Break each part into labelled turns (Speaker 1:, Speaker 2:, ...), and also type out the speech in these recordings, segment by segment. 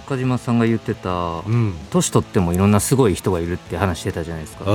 Speaker 1: 中島さんが言ってた
Speaker 2: うん。
Speaker 1: 年取ってもいろんなすごい人がいるって話してたじゃないですか。
Speaker 2: あ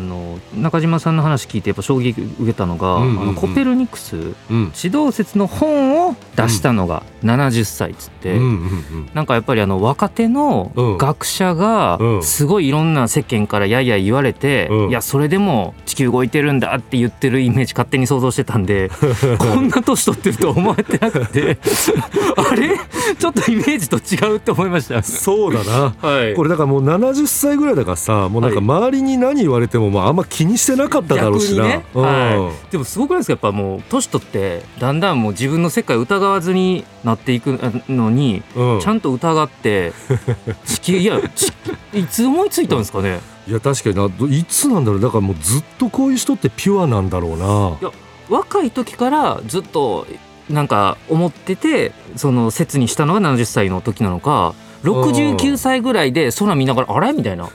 Speaker 1: の中島さんの話聞いてやっぱ衝撃受けたのが、
Speaker 2: うんうんうん。
Speaker 1: あのコペルニクス
Speaker 2: うん。
Speaker 1: 地動説の本を出したのが70歳っつって、
Speaker 2: うんうん
Speaker 1: なんかやっぱりあの若手の
Speaker 2: うん。
Speaker 1: 学者が
Speaker 2: うん。
Speaker 1: すごいいろんな世間からやいやい言われて、
Speaker 2: うん。
Speaker 1: いやそれでも地球動いてるんだって言ってるイメージ勝手に想像してたんで こんな年取ってると思えてなくて あれ？ちょっとイメージと違うって思いました。
Speaker 2: そうだな。
Speaker 1: はい。
Speaker 2: これだからもう70歳ぐらいだからさもうなんか周りに何言われてもまああんま気にしてなかっただろうしな、
Speaker 1: 逆にね。
Speaker 2: うん。
Speaker 1: はでもすごくないですか？やっぱもう年取ってだんだんもう自分の世界を疑わずになっていくのに
Speaker 2: うん。
Speaker 1: ちゃんと疑って 地球いやちいつ思いついたんですかね？
Speaker 2: いや確かになどいつなんだろう？だからもうずっとこういう人ってピュアなんだろうな。
Speaker 1: 若い時からずっとなんか思っててその説にしたのが70歳の時なのか69歳ぐらいで空見ながらあれ？みたいな。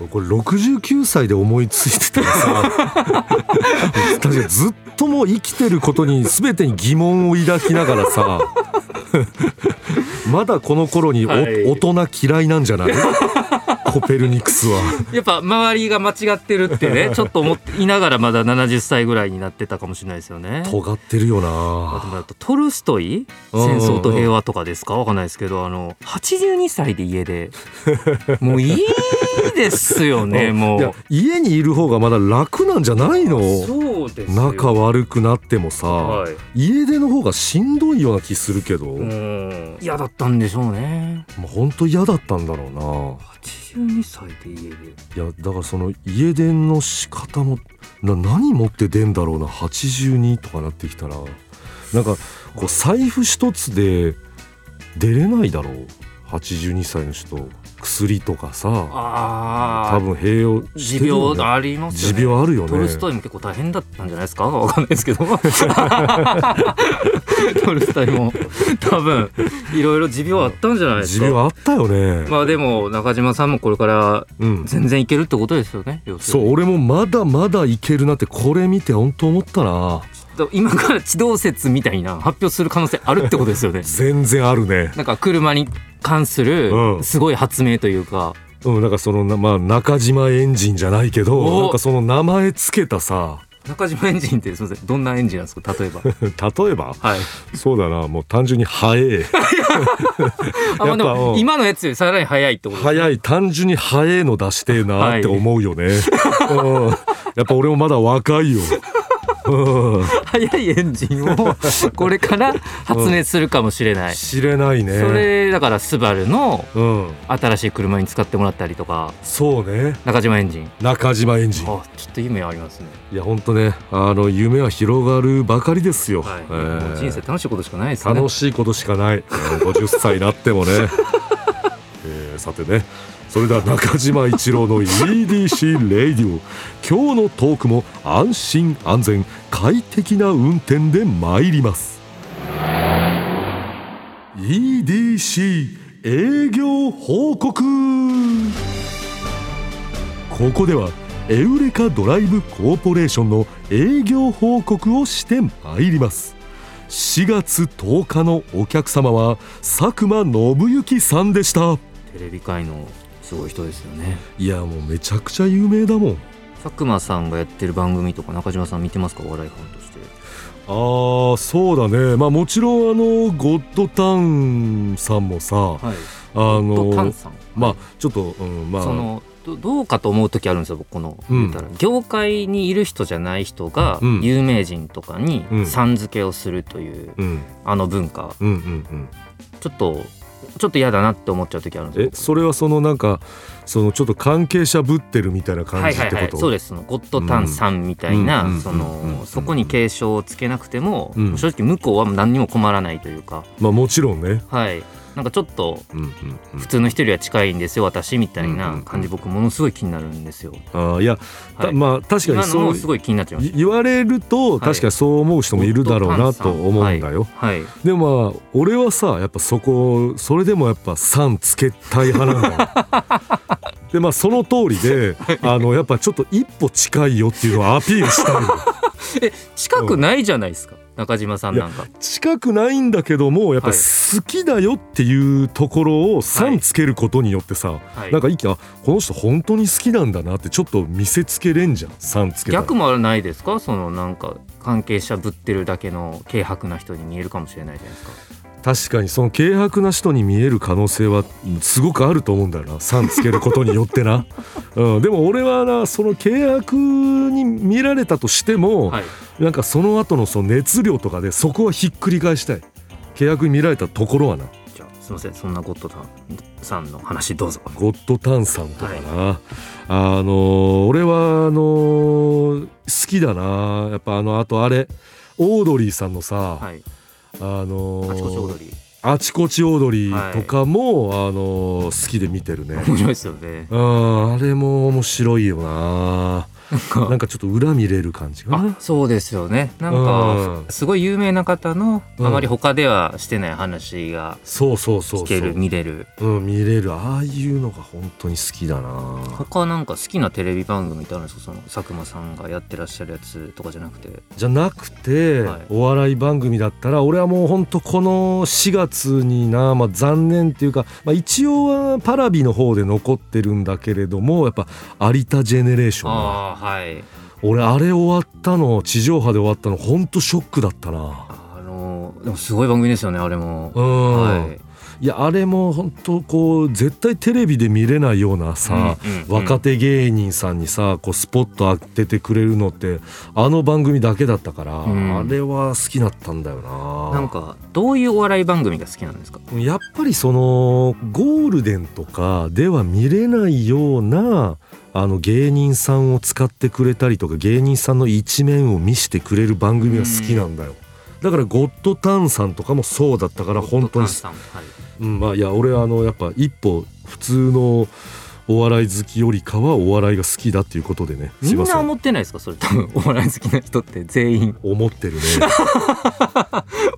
Speaker 2: 俺これ69歳で思いついてたらさ 確かにずっともう生きてることに全てに疑問を抱きながらさ まだこの頃にお、
Speaker 1: はい。
Speaker 2: 大人嫌いなんじゃない？コペルニクスは。
Speaker 1: やっぱ周りが間違ってるってね ちょっと思っていながらまだ70歳ぐらいになってたかもしれないですよね。
Speaker 2: 尖ってるよな。
Speaker 1: もあとトルストイ戦争と平和とかですか？わかんないですけどあの82歳で家で。もういいですよねも
Speaker 2: いや家にいる方がまだ楽なんじゃないの？
Speaker 1: うそうですよ。
Speaker 2: 仲悪くなってもさ、
Speaker 1: はい。
Speaker 2: 家出の方がしんどいような気するけど、
Speaker 1: 嫌だったんでしょうね。
Speaker 2: う本当嫌だったんだろ
Speaker 1: 82歳で家
Speaker 2: 出。いやだからその家出の仕方もな何持って出んだろうな。82とかなってきたらなんかこう財布一つで出れないだろう。82歳の人。薬とかさ多分併用して
Speaker 1: 持
Speaker 2: るよ、ね、
Speaker 1: 病ありますよね。
Speaker 2: 持病あるよね。
Speaker 1: トルストイも結構大変だったんじゃないですか？わかんないですけど。トルストイも多分いろいろ持病あったんじゃないです
Speaker 2: 持
Speaker 1: か
Speaker 2: 病あったよね、
Speaker 1: まあでも中島さんもこれから
Speaker 2: うん。
Speaker 1: 全然いけるってことですよね要するに。
Speaker 2: そう俺もまだまだいけるなってこれ見て本当思ったな
Speaker 1: 今から地動説みたいな発表する可能性あるってことですよね。
Speaker 2: 全然あるね。
Speaker 1: なんか車に関する
Speaker 2: うん。
Speaker 1: すごい発明というか、
Speaker 2: うんなんかそのなまあ中島エンジンじゃないけ
Speaker 1: お。
Speaker 2: どなんかその名前つけたさ。
Speaker 1: 中島エンジンってすみません。どんなエンジンなんですか？例えば。
Speaker 2: 例えば？
Speaker 1: はい。
Speaker 2: そうだなもう単純に速え。やっぱ
Speaker 1: 今のやつよりさらに速いってこと
Speaker 2: 速い単純に速えの出してえなって思うよね、うん、やっぱ俺もまだ若いよ、うん、
Speaker 1: 速いエンジンをこれから発明するかもしれない、
Speaker 2: 知れないね。
Speaker 1: それだからスバルの
Speaker 2: うん。
Speaker 1: 新しい車に使ってもらったりとか。
Speaker 2: そうね。
Speaker 1: 中島エンジン。
Speaker 2: 中島エンジン。
Speaker 1: あちょっと夢ありますね。
Speaker 2: いや本当ね。あの夢は広がるばかりですよ、
Speaker 1: はい、
Speaker 2: えー。
Speaker 1: 人生楽しいことしかないですね。
Speaker 2: 楽しいことしかない、えー50歳になってもね、えーさてねそれでは中島一郎の EDC レイディオ今日のトークも安心安全快適な運転で参ります。EDC 営業報告。ここではエウレカドライブコーポレーションの営業報告をしてまいります。4月10日のお客様は佐久間信之さんでした。
Speaker 1: テレビ界のすごい人ですよね。
Speaker 2: いやもうめちゃくちゃ有名だもん。
Speaker 1: 佐久間さんがやってる番組とか中島さん見てますか？お笑いファンとして。
Speaker 2: あーそうだね。まあもちろんあのゴッドタンさんもさ
Speaker 1: はい。
Speaker 2: あ
Speaker 1: とタン
Speaker 2: の
Speaker 1: さん？
Speaker 2: まあちょっと、うん、まあ。
Speaker 1: そのどどうかと思う時あるんですよ僕この、
Speaker 2: うん。
Speaker 1: 業界にいる人じゃない人が
Speaker 2: うん。
Speaker 1: 有名人とかに
Speaker 2: うん。
Speaker 1: さん付けをするという
Speaker 2: うん。
Speaker 1: あの文化。
Speaker 2: うんうんうん。
Speaker 1: ちょっとちょっと嫌だなって思っちゃう時あるんですよ。
Speaker 2: えそれはそのなんかそのちょっと関係者ぶってるみたいな感
Speaker 1: はいはい
Speaker 2: じってこと、
Speaker 1: はいそうです。そのゴッドタンさんみたいな、
Speaker 2: うん。
Speaker 1: そのそこに警鐘をつけなくても、
Speaker 2: うん。
Speaker 1: 正直向こうは何にも困らないというか。
Speaker 2: まあもちろんね。
Speaker 1: はいなんかちょっと普通の人よりは近いんですよ私みたいなん感じ僕ものすごい気になるんですよ。
Speaker 2: あーいや、た
Speaker 1: はい
Speaker 2: まあ確かにそう
Speaker 1: もすごい気になっちゃい
Speaker 2: 言われると
Speaker 1: はい
Speaker 2: 確かにそう思う人もいるだろうなと思うんだよ。
Speaker 1: た。はい。
Speaker 2: でもまあ俺はさやっぱそこそれでもやっぱ「さん」つけたい派なんだよ。でまあその通りであのやっぱちょっと一歩近いよっていうのをアピールしたいの。
Speaker 1: え近くないじゃないですか中島さんなんか。
Speaker 2: 近くないんだけどもやっぱ
Speaker 1: はい
Speaker 2: 好きだよっていうところを「さん」つけることによってさ、
Speaker 1: はい
Speaker 2: なんか一気にあこの人本当に好きなんだなってちょっと見せつけれんじゃん「さん」つけ
Speaker 1: 逆もないですか？そのなんか関係者ぶってるだけの軽薄な人に見えるかもしれないじゃないですか。
Speaker 2: 確かにその軽薄な人に見える可能性はうんすごくあると思うんだよな「さん」つけることによってな、うん、でも俺はなその軽薄に見られたとしても、
Speaker 1: はい。
Speaker 2: なんかその後のその熱量とかでそこはひっくり返したい軽薄に見られたところはな
Speaker 1: じゃあすみませんそんなゴッドタンさんの話どうぞ。
Speaker 2: ゴッドタンさんとかな、あの俺はあの好きだなやっぱあのあとあれオードリーさんのさ、
Speaker 1: はい。
Speaker 2: あの
Speaker 1: あちこち踊り。
Speaker 2: あちこちオードリーとかも、あの好きで見てるね。
Speaker 1: 面白いですよね。
Speaker 2: うんあれも面白いよな
Speaker 1: なんか
Speaker 2: ちょっと裏見れる感じか
Speaker 1: あ
Speaker 2: な
Speaker 1: そうですよね。なん
Speaker 2: う
Speaker 1: かすごい有名な方の
Speaker 2: うん。
Speaker 1: あまり他ではしてない話が
Speaker 2: そうそうそうそう。
Speaker 1: 聞ける見れる。
Speaker 2: うん、見れる。ああいうのが本当に好きだな。
Speaker 1: 他なんか好きなテレビ番組ってあるんですか？その佐久間さんがやってらっしゃるやつとかじゃなくて。
Speaker 2: じゃなくて、
Speaker 1: はい。
Speaker 2: お笑い番組だったら俺はもう本当この4月にな、まあ、残念っていうか、まあ、一応はパラビの方で残ってるんだけれどもやっぱ有田ジェネレーションな
Speaker 1: ああはい。
Speaker 2: 俺あれ終わったの地上波で終わったの本当ショックだったな。
Speaker 1: あのでもすごい番組ですよねあれも。
Speaker 2: うん、
Speaker 1: はい
Speaker 2: いやあれも本当こう絶対テレビで見れないようなさ、
Speaker 1: うんうんうん。
Speaker 2: 若手芸人さんにさこうスポット当ててくれるのってあの番組だけだったから、
Speaker 1: ん。
Speaker 2: あれは好きだったんだよな。
Speaker 1: なんかどういうお笑い番組が好きなんですか？
Speaker 2: やっぱりそのゴールデンとかでは見れないようなあの芸人さんを使ってくれたりとか芸人さんの一面を見せてくれる番組が好きなんだよ。だからゴッドタンさんとかもそうだったから本当に
Speaker 1: はい
Speaker 2: うん、まあいや俺はあのやっぱ一歩普通のお笑い好きよりかはお笑いが好きだっていうことでねす
Speaker 1: みんなん。思ってないですか？それ多分。お笑い好きな人って全員。
Speaker 2: 思ってるね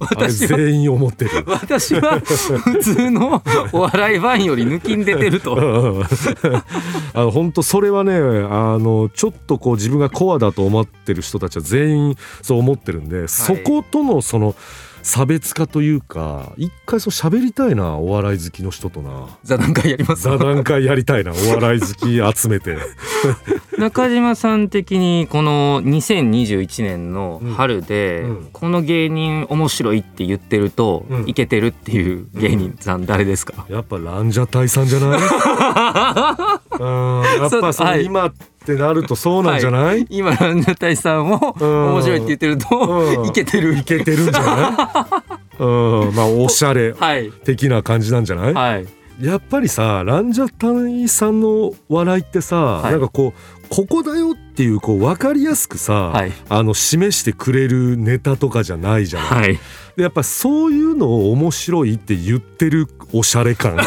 Speaker 1: 私は
Speaker 2: 全員思ってる。
Speaker 1: 私は普通のお笑いファンより抜きん出てると。
Speaker 2: う んあの本当それはねあのちょっとこう自分がコアだと思ってる人たちは全員そう思ってるんで、そことのその差別化というか一回そう喋りたいなお笑い好きの人とな。
Speaker 1: 座談会やります？
Speaker 2: 座談会やりたいなお笑い好き集めて。
Speaker 1: 中島さん的にこの2021年の春で、この芸人面白いって言ってると、
Speaker 2: うん。
Speaker 1: いけてるっていう芸人さん誰ですか、
Speaker 2: やっぱランジャタイさんじゃない？うんやっぱそ今ってなるとそうなんじゃない、
Speaker 1: 今ランジャタイさんも
Speaker 2: うん。
Speaker 1: 面白いって言ってると、
Speaker 2: うん。
Speaker 1: いけてる。
Speaker 2: いけてるんじゃない？うん。まあおしゃれ
Speaker 1: はい。
Speaker 2: 的な感じなんじゃない、
Speaker 1: はい。
Speaker 2: やっぱりさランジャタイさんの笑いってさ、
Speaker 1: い。
Speaker 2: なんかこうここだよっていうこう分かりやすくさ、
Speaker 1: はい。
Speaker 2: あの示してくれるネタとかじゃないじゃない、
Speaker 1: はい。
Speaker 2: でやっぱそういうのを面白いって言ってるおしゃれ感。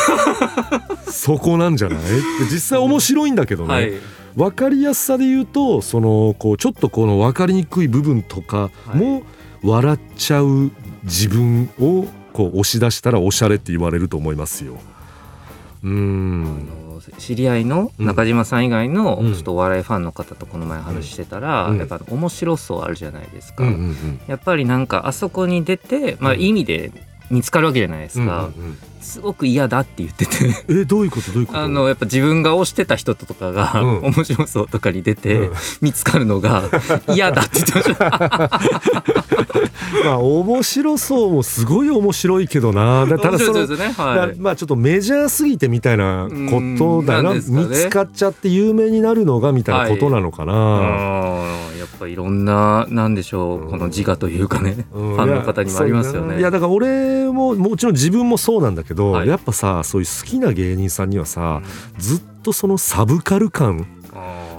Speaker 2: そこなんじゃない？で実際面白いんだけどね、
Speaker 1: はい。
Speaker 2: 分かりやすさで言うとそのこうちょっとこの分かりにくい部分とかも笑っちゃう自分をこう押し出したらおしゃれって言われると思いますよ。うーん
Speaker 1: 知り合いの中島さん以外の
Speaker 2: うん。
Speaker 1: ちょっとお笑いファンの方とこの前話してたら、
Speaker 2: うん。
Speaker 1: やっぱ面白そうあるじゃないですか、やっぱりなんかあそこに出て、まあ、意味で見つかるわけじゃないですか、すごく嫌だって言ってて。
Speaker 2: うんえどういうこと？どういうこと？
Speaker 1: あのやっぱ自分が推してた人とかが、
Speaker 2: うん。
Speaker 1: 面白そうとかに出て、
Speaker 2: うん。
Speaker 1: 見つかるのが嫌だって言ってました
Speaker 2: まあ面白そうもすごい面白いけどな。だただその
Speaker 1: ね。はい。
Speaker 2: だまあちょっとメジャーすぎてみたいなことだよな
Speaker 1: ね。
Speaker 2: 見つかっちゃって有名になるのがみたいなことなのかな。
Speaker 1: うんやっぱいろんななんでしょうこの自我というかね、
Speaker 2: うん。
Speaker 1: ファンの方にもありますよね。
Speaker 2: いやだから俺ももちろん自分もそうなんだけど、
Speaker 1: はい。
Speaker 2: やっぱさそういう好きな芸人さんにはさ、ずっとそのサブカル感
Speaker 1: あ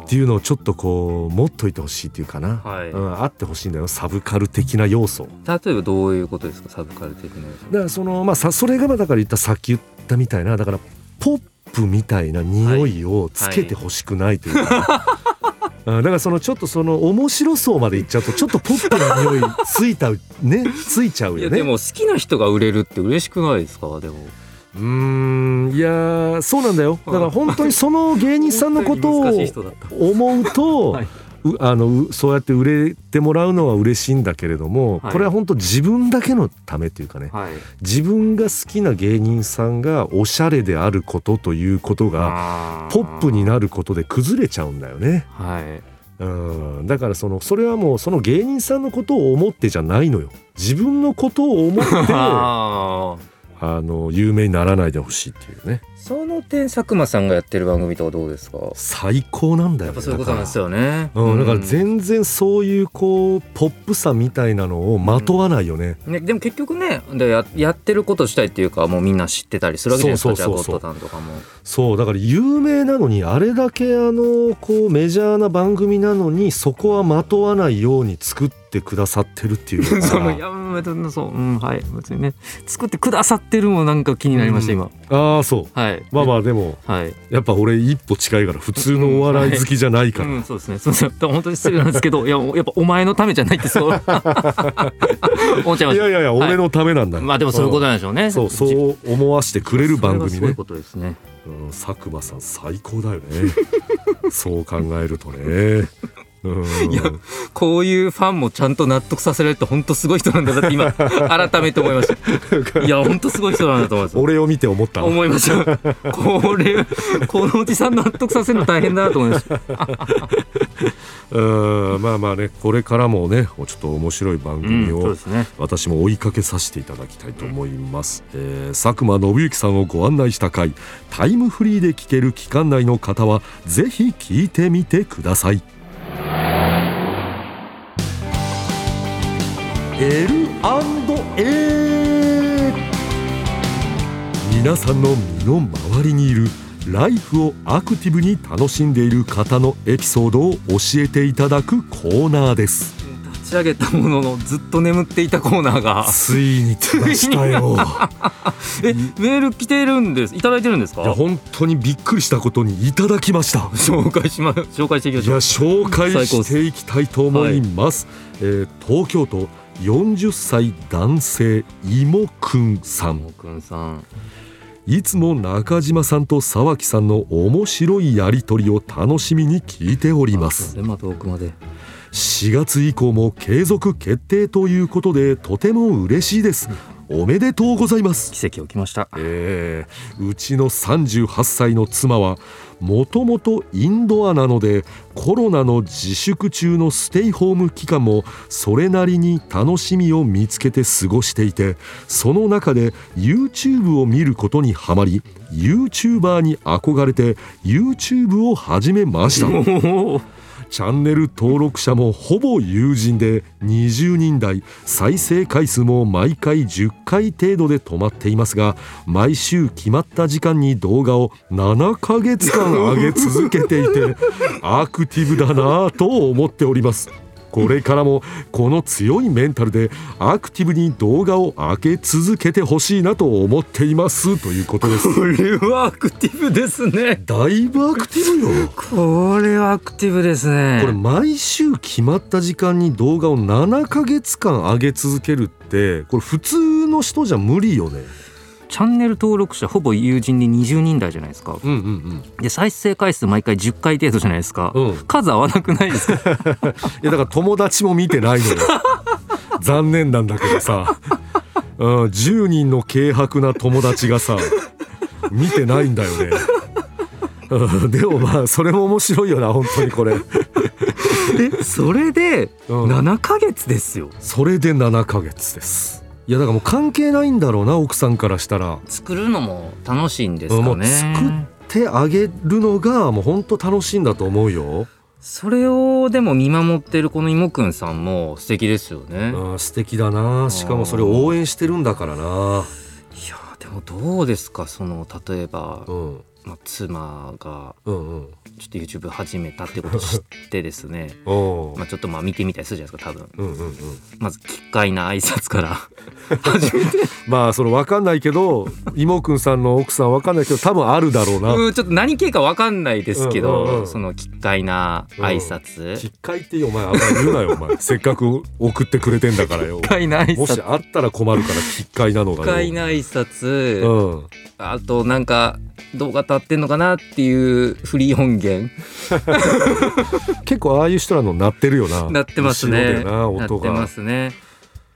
Speaker 2: っていうのをちょっとこう持っといてほしいっていうかな、
Speaker 1: はい。
Speaker 2: うん、あってほしいんだよ。サブカル的な要素。
Speaker 1: 例えばどういうことですか？サブカル的な
Speaker 2: だからそのまあさそれがまあだから言ったさっき言ったみたいなだからポップみたいな匂いをつけてほしくないというか、うんだからそのちょっとその面白そうまでいっちゃうとちょっとポップな匂いついたねついちゃう
Speaker 1: い
Speaker 2: よね。
Speaker 1: やでも好きな人が売れるって嬉しくないですか？でも
Speaker 2: うーんいやーそうなんだよ。だから本当にその芸人さんのことを思うと、
Speaker 1: はい。う
Speaker 2: あのうそうやって売れてもらうのは嬉しいんだけれども、
Speaker 1: はい。
Speaker 2: これは本当自分だけのためっていうかね。
Speaker 1: はい。
Speaker 2: 自分が好きな芸人さんがおしゃれであることということがポップになることで崩れちゃうんだよね。
Speaker 1: はい。
Speaker 2: うん。だからそのそれはもうその芸人さんのことを思ってじゃないのよ。自分のことを思って あの有名にならないでほしいっていうね。
Speaker 1: その点佐久間さんがやってる番組とかどうですか？
Speaker 2: 最高なんだよね。
Speaker 1: やっぱそういうことなんです
Speaker 2: よ。
Speaker 1: よね
Speaker 2: うん、だから全然そういうこうポップさみたいなのをまとわないよね。
Speaker 1: ね、でも結局ねでややってることしたいっていうかもうみんな知ってたりするわけじゃないですかじゃあゴッ
Speaker 2: そうそうそうそう
Speaker 1: ドタンとかも
Speaker 2: そうだから有名なのにあれだけあのこうメジャーな番組なのにそこはまとわないように作ってくださってるっていう
Speaker 1: そのいやうんそう、うん、はい別にね。作ってくださってるもなんか気になりました、
Speaker 2: うん。
Speaker 1: 今
Speaker 2: ああそう。
Speaker 1: はい。
Speaker 2: まあまあでも
Speaker 1: はい。
Speaker 2: やっぱ俺一歩近いから普通のお笑い好きじゃないから、
Speaker 1: うん、そうですね。そうですね。本当に失礼なんですけど、いや、やっぱお前のためじゃないってそう。思っちゃいまし
Speaker 2: いやいやいや、俺のためなんだ。
Speaker 1: まあ、でもそういうことなんでしょうね。
Speaker 2: そうそう思わしてくれる番組ね。
Speaker 1: そういうことですね。
Speaker 2: うん、佐久間さん最高だよね。そう考えるとね。うん
Speaker 1: いやこういうファンもちゃんと納得させられると本当すごい人なんだなって今改めて思いました。いや本当すごい人なんだと思います。
Speaker 2: 俺を見て思った
Speaker 1: 思いました。これこのおじさん納得させるの大変だなと思いました。
Speaker 2: うんまあまあねこれからもねちょっと面白い番組
Speaker 1: うん、
Speaker 2: を、
Speaker 1: そうですね。
Speaker 2: 私も追いかけさせていただきたいと思います、えー佐久間信之さんをご案内した回タイムフリーで聞ける期間内の方はぜひ聞いてみてください L&A 皆さんの身の回りにいるライフをアクティブに楽しんでいる方のエピソードを教えていただくコーナーです。
Speaker 1: ち上げたもののずっと眠っていたコーナーが。
Speaker 2: ついに来ましたよ
Speaker 1: えメール来てるんです。いただいてるんですか？
Speaker 2: いや本当にびっくりしたことにいただきました
Speaker 1: 紹介しま紹介していきましょう。
Speaker 2: 紹介していきたいと思います、えー東京都40歳男性いもくんさん。いつも中島さんと沢木さんの面白いやりとりを楽しみに聞いております
Speaker 1: でまあ遠くまで。
Speaker 2: 4月以降も継続決定ということでとても嬉しいですおめでとうございます
Speaker 1: 奇跡起きました。
Speaker 2: えーうちの38歳の妻はもともとインドアなのでコロナの自粛中のステイホーム期間もそれなりに楽しみを見つけて過ごしていてその中で YouTube を見ることにはまり YouTuber に憧れて YouTube を始めました。チャンネル登録者もほぼ友人で20人台再生回数も毎回10回程度で止まっていますが毎週決まった時間に動画を7ヶ月間上げ続けていてアクティブだなぁと思っております。これからもこの強いメンタルでアクティブに動画を上げ続けてほしいなと思っていますということです
Speaker 1: これはアクティブですね。
Speaker 2: だいぶアクティブよ
Speaker 1: これはアクティブですね。
Speaker 2: これ毎週決まった時間に動画を7ヶ月間上げ続けるってこれ普通の人じゃ無理よね。
Speaker 1: チャンネル登録者ほぼ友人で20人台じゃないですか。
Speaker 2: うんうん
Speaker 1: で再生回数毎回10回程度じゃないですか。
Speaker 2: うん。うん。い
Speaker 1: 数合わなくないですか？
Speaker 2: やだから友達も見てないのよ。残念なんだけどさ、うん、10人の軽薄な友達がさ見てないんだよね。うんでもまあそれも面白いよな本当にこれ。
Speaker 1: えそれで
Speaker 2: うん
Speaker 1: 7ヶ月ですよ。
Speaker 2: それで7ヶ月です。いやだからもう関係ないんだろうな奥さんからしたら。
Speaker 1: 作るのも楽しいんですかね。
Speaker 2: 作ってあげるのがもう本当楽しいんだと思うよ。
Speaker 1: それをでも見守ってるこの妹くんさんも素敵ですよね。
Speaker 2: うん素敵だなしかもそれを応援してるんだからな。
Speaker 1: いやでもどうですかその例えば
Speaker 2: うん
Speaker 1: まあ、妻が
Speaker 2: うんうん。
Speaker 1: ちょっと YouTube 始めたってことを知ってですね。まあちょっとまあ見てみたりするじゃないですか多分。
Speaker 2: うんうんうん。
Speaker 1: まず奇怪な挨拶から。始めて
Speaker 2: まあその分かんないけど妹くんさんの奥さん分かんないけど多分あるだろうな。
Speaker 1: うんちょっと何系かわかんないですけど、
Speaker 2: うんうんうん。
Speaker 1: その奇怪な挨拶、
Speaker 2: 奇怪ってお前あんまり言うなよお前。せっかく送ってくれてんだからよ。
Speaker 1: 奇怪な挨
Speaker 2: もし
Speaker 1: 拶
Speaker 2: あったら困るから奇怪なのが
Speaker 1: 奇
Speaker 2: よ
Speaker 1: 怪な挨拶、
Speaker 2: うん
Speaker 1: あとなんか動画立ってんのかなっていうフリー音源。
Speaker 2: 結構ああいう人らの鳴ってるよな。
Speaker 1: なってます
Speaker 2: 後
Speaker 1: ね
Speaker 2: ろでな
Speaker 1: な
Speaker 2: 音が。
Speaker 1: ってますね。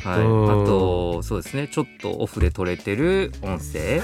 Speaker 1: はい、あ
Speaker 2: うん。
Speaker 1: とそうですね。ちょっとオフで撮れてる音声。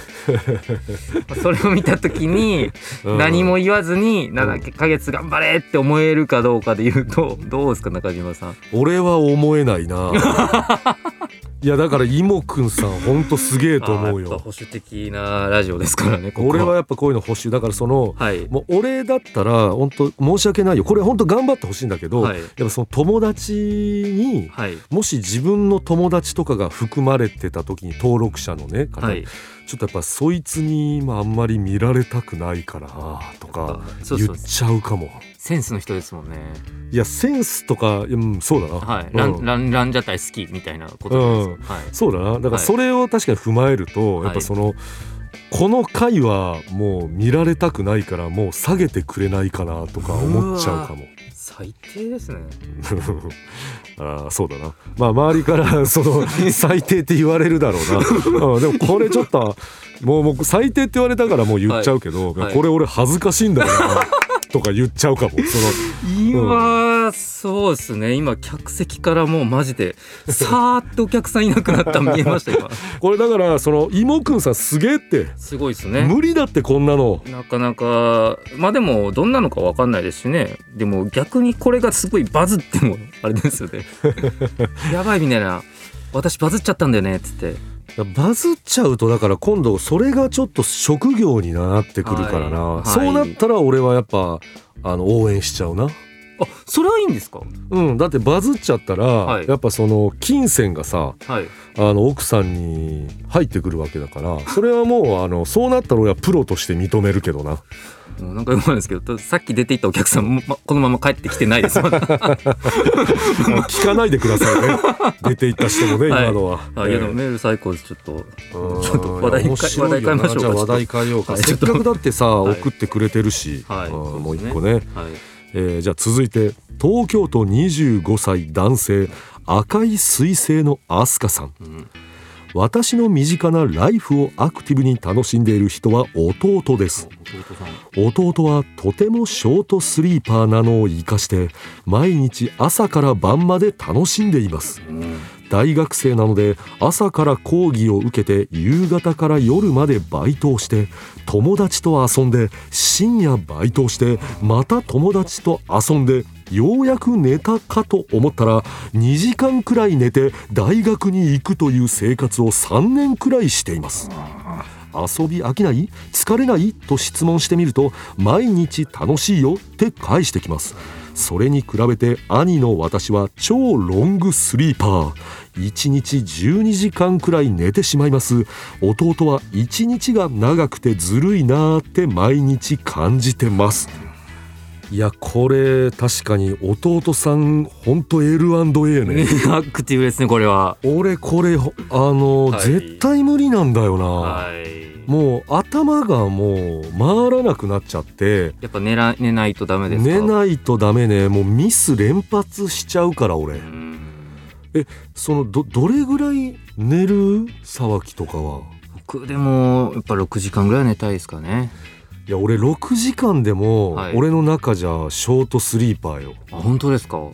Speaker 1: それを見た時に
Speaker 2: うん。
Speaker 1: 何も言わずに7ヶ月頑張れって思えるかどうかで言うとどうですか中島さん？
Speaker 2: 俺は思えないな いやだから妹くんさんほんとすげえと思うよ。
Speaker 1: 保守的なラジオですからねここ
Speaker 2: 俺はやっぱこういうの保守だからその
Speaker 1: はい。
Speaker 2: もう俺だったら本当申し訳ないよ。これ本当頑張ってほしいんだけど、
Speaker 1: はい。
Speaker 2: やっぱその友達に
Speaker 1: はい。
Speaker 2: もし自分の友達とかが含まれてた時に登録者のね方、
Speaker 1: はい
Speaker 2: ちょっとやっぱそいつにまああんまり見られたくないからとか言っちゃうかも。
Speaker 1: センスの人ですもんね。
Speaker 2: いやセンスとかうんそうだな、
Speaker 1: はい、
Speaker 2: うん。
Speaker 1: ランランランジャタイ好きみたいなことですか、はい。
Speaker 2: そうだな。だから
Speaker 1: はい。
Speaker 2: それを確かに踏まえると、やっぱそのこの回はもう見られたくないからもう下げてくれないかなとか思っちゃうかも。
Speaker 1: 最低ですね。
Speaker 2: あーそうだな。まあ周りから その最低って言われるだろうな、うん、でもこれちょっともうもう最低って言われたからもう言っちゃうけど、
Speaker 1: はい。はい。
Speaker 2: これ俺恥ずかしいんだよなとか言っちゃうかも。その
Speaker 1: 今、そうですね。今客席からもうマジで さーってお客さんいなくなった。の見えました今。
Speaker 2: これだからその妹くんさんすげえって、
Speaker 1: すごいですね。
Speaker 2: 無理だってこんなの。
Speaker 1: なかなかまあでもどんなのかわかんないですしね。でも逆にこれがすごいバズってもあれですよね。やばいみたいな。私バズっちゃったんだよねっつって。
Speaker 2: バズっちゃうとだから今度それがちょっと職業になってくるからな、
Speaker 1: はい。
Speaker 2: そうなったら俺はやっぱあの応援しちゃうな
Speaker 1: あそれはいいんですか？
Speaker 2: うんだってバズっちゃったら、
Speaker 1: はい。
Speaker 2: やっぱその金銭がさ
Speaker 1: はい。
Speaker 2: あの奥さんに入ってくるわけだからそれはもうあのそうなったら俺はプロとして認めるけどな。
Speaker 1: なんか思うんですけどさっき出ていったお客さんも、ま、このまま帰ってきてないです
Speaker 2: 聞かないでくださいね。出ていった人もね、
Speaker 1: はい。
Speaker 2: 今のは。
Speaker 1: あいやでも
Speaker 2: え
Speaker 1: メール最高です。ちょっと
Speaker 2: うん
Speaker 1: ちょっと話題話題変えましょうか。
Speaker 2: じゃあ話題変えようか、
Speaker 1: はい。
Speaker 2: せっかくだってさ、
Speaker 1: はい。
Speaker 2: 送ってくれてるし、
Speaker 1: はい。
Speaker 2: うんもう一個ね。
Speaker 1: はい
Speaker 2: えーじゃあ続いて東京都25歳男性赤い彗星のアスカさん。
Speaker 1: うん
Speaker 2: 私の身近なライフをアクティブに楽しんでいる人は弟です。
Speaker 1: 弟
Speaker 2: 弟はとてもショートスリーパーなのを生かして毎日朝から晩まで楽しんでいます。
Speaker 1: うん
Speaker 2: 大学生なので朝から講義を受けて夕方から夜までバイトをして友達と遊んで深夜バイトをしてまた友達と遊んでようやく寝たかと思ったら2時間くらい寝て大学に行くという生活を3年くらいしています。遊び飽きない疲れないと質問してみると毎日楽しいよって返してきます。それに比べて兄の私は超ロングスリーパー。1日12時間くらい寝てしまいます。弟は1日が長くてずるいなーって毎日感じてます。いやこれ確かに弟さんほんと L&A ね。
Speaker 1: アクティブですねこれは。
Speaker 2: 俺これあの、
Speaker 1: はい。
Speaker 2: 絶対無理なんだよな、
Speaker 1: はい。
Speaker 2: もう頭がもう回らなくなっちゃって。
Speaker 1: やっぱ寝ら寝ないとダメですか？
Speaker 2: 寝ないとダメね。もうミス連発しちゃうから俺。
Speaker 1: うん。
Speaker 2: そのどどれぐらい寝る？沢木とかは。
Speaker 1: 僕でもやっぱ6時間ぐらい寝たいですかね
Speaker 2: いや俺6時間でも
Speaker 1: はい。
Speaker 2: 俺の中じゃショートスリーパーよ、
Speaker 1: あ本当ですか？
Speaker 2: うん。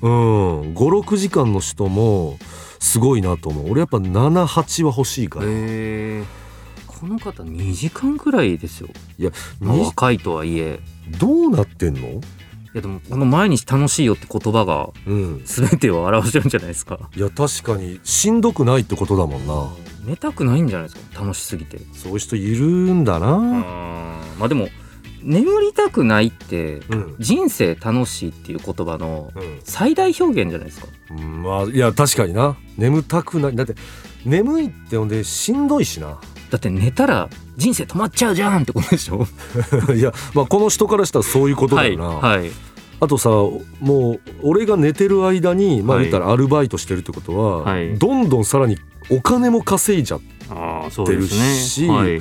Speaker 2: 56時間の人もすごいなと思う。俺やっぱ78は欲しいから、
Speaker 1: へえこの方2時間ぐらいですよ、
Speaker 2: いや
Speaker 1: まあ、
Speaker 2: に
Speaker 1: 若いとはいえ。
Speaker 2: どうなってんの？
Speaker 1: いやでもこの毎日楽しいよって言葉が
Speaker 2: うん。
Speaker 1: 全てを表してるんじゃないですか。
Speaker 2: いや確かにしんどくないってことだもんな。
Speaker 1: 寝たくないんじゃないですか？楽しすぎて。
Speaker 2: そういう人いるんだな。
Speaker 1: まあでも眠りたくないって
Speaker 2: うん。
Speaker 1: 人生楽しいっていう言葉の
Speaker 2: うん。
Speaker 1: 最大表現じゃないですか。
Speaker 2: うんまあいや確かにな。眠たくない。だって眠いってほんでしんどいしな。
Speaker 1: だって寝たら人生止まっちゃうじゃんってことでしょ。
Speaker 2: いや、まあ、この人からしたらそういうことだよな、
Speaker 1: はい、はい、
Speaker 2: あとさもう俺が寝てる間にまあ
Speaker 1: はい。
Speaker 2: 言ったらアルバイトしてるってことは、
Speaker 1: はい。
Speaker 2: どんどんさらにお金も稼いじゃって
Speaker 1: ああそうですね。
Speaker 2: し
Speaker 1: はい、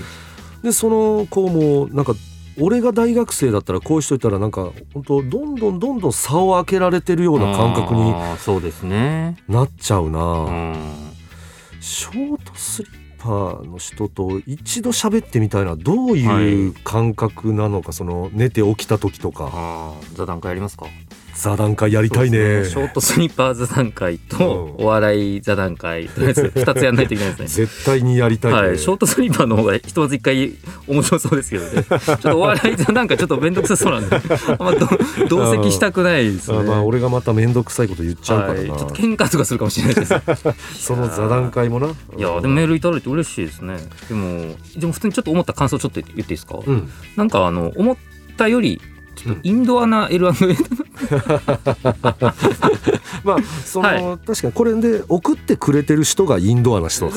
Speaker 2: でその子もなんか俺が大学生だったらこういう人いたらなんか本当どんどんどんどん差を開けられてるような感覚に
Speaker 1: そうですね。
Speaker 2: なっちゃうな、
Speaker 1: うん。
Speaker 2: ショートスリッパーの人と一度喋ってみたいなどう
Speaker 1: はい。
Speaker 2: いう感覚なのか、その寝て起きた時とか。
Speaker 1: 座談会やりますか？
Speaker 2: 座談会やりたいね。
Speaker 1: ショートスニッパー座談会と
Speaker 2: うん。
Speaker 1: お笑い座談会とりあえず2つやんないといけないですね。
Speaker 2: 絶対にやりたいね、
Speaker 1: はい、ショートスリッパーの方がひとまず一回面白そうですけどね。ちょっとお笑い座談会ちょっと面倒くさそうなんで。あんまど同席したくないですね。
Speaker 2: あまあ俺がまた面倒くさいこと言っちゃうから
Speaker 1: はい、ち
Speaker 2: な、
Speaker 1: ょっと喧嘩とかするかもしれないです
Speaker 2: その座談会もな。い
Speaker 1: いやでもメールいただいて嬉しいですね。でもでも普通にちょっと思った感想ちょっと言っていいですか、
Speaker 2: うん。
Speaker 1: なんかあの思ったよりちょっとインドアな L&A
Speaker 2: まあその、
Speaker 1: は
Speaker 2: 確かにこれで送ってくれてる人がインドアな人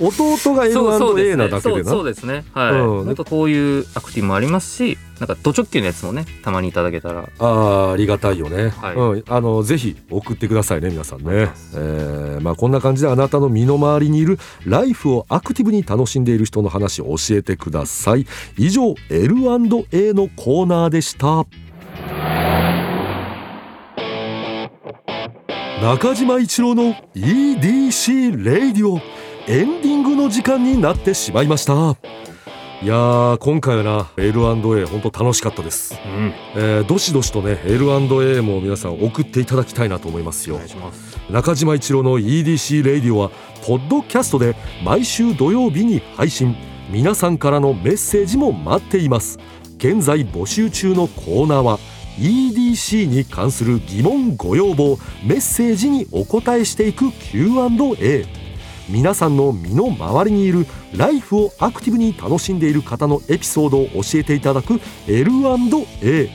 Speaker 2: 弟が
Speaker 1: そうそうで
Speaker 2: L&A
Speaker 1: すね
Speaker 2: なだけでな。
Speaker 1: そうですね。はい、
Speaker 2: うん。
Speaker 1: こういうアクティブもありますしなんかド直球のやつもねたまにいただけたら。
Speaker 2: あーありがたいよね、
Speaker 1: はい。
Speaker 2: うん、あのぜひ送ってくださいね皆さんね、えーまあ、こんな感じであなたの身の回りにいるライフをアクティブに楽しんでいる人の話を教えてください。以上 L&A のコーナーでした中島一郎の EDC レイディオエンディングの時間になってしまいました。いやー今回はな L&A 本当楽しかったです。
Speaker 1: うん。
Speaker 2: えーどしどしとね L&A も皆さん送っていただきたいなと思いますよ。中島一郎の EDC レイディオはポッドキャストで毎週土曜日に配信。皆さんからのメッセージも待っています。現在募集中のコーナーは EDC に関する疑問ご要望メッセージにお答えしていく Q&A 皆さんの身の回りにいるライフをアクティブに楽しんでいる方のエピソードを教えていただく L&A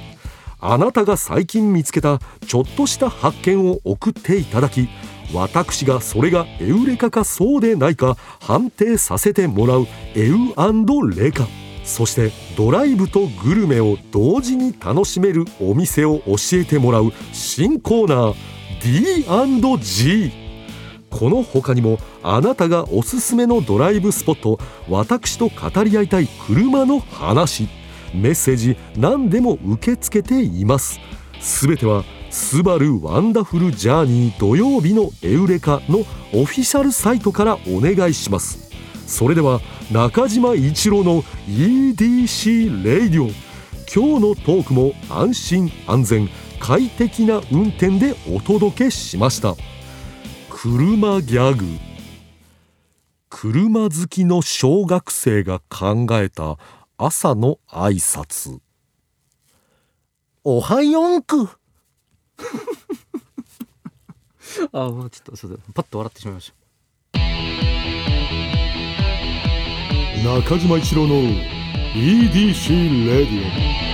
Speaker 2: あなたが最近見つけたちょっとした発見を送っていただき私がそれがエウレカかそうでないか判定させてもらうエウレカそしてドライブとグルメを同時に楽しめるお店を教えてもらう新コーナー D&G この他にもあなたがおすすめのドライブスポット私と語り合いたい車の話。メッセージ何でも受け付けています。すべては「スバルワンダフルジャーニー土曜日のエウレカ」のオフィシャルサイトからお願いします。それでは中島一郎の EDC レイディオ今日のトークも安心安全快適な運転でお届けしました。車ギャグ。車好きの小学生が考えた朝の挨拶。おはよんく。
Speaker 1: あもうちょっとそうだパッと笑ってしまいました。
Speaker 2: 中島一郎の EDC レディオ。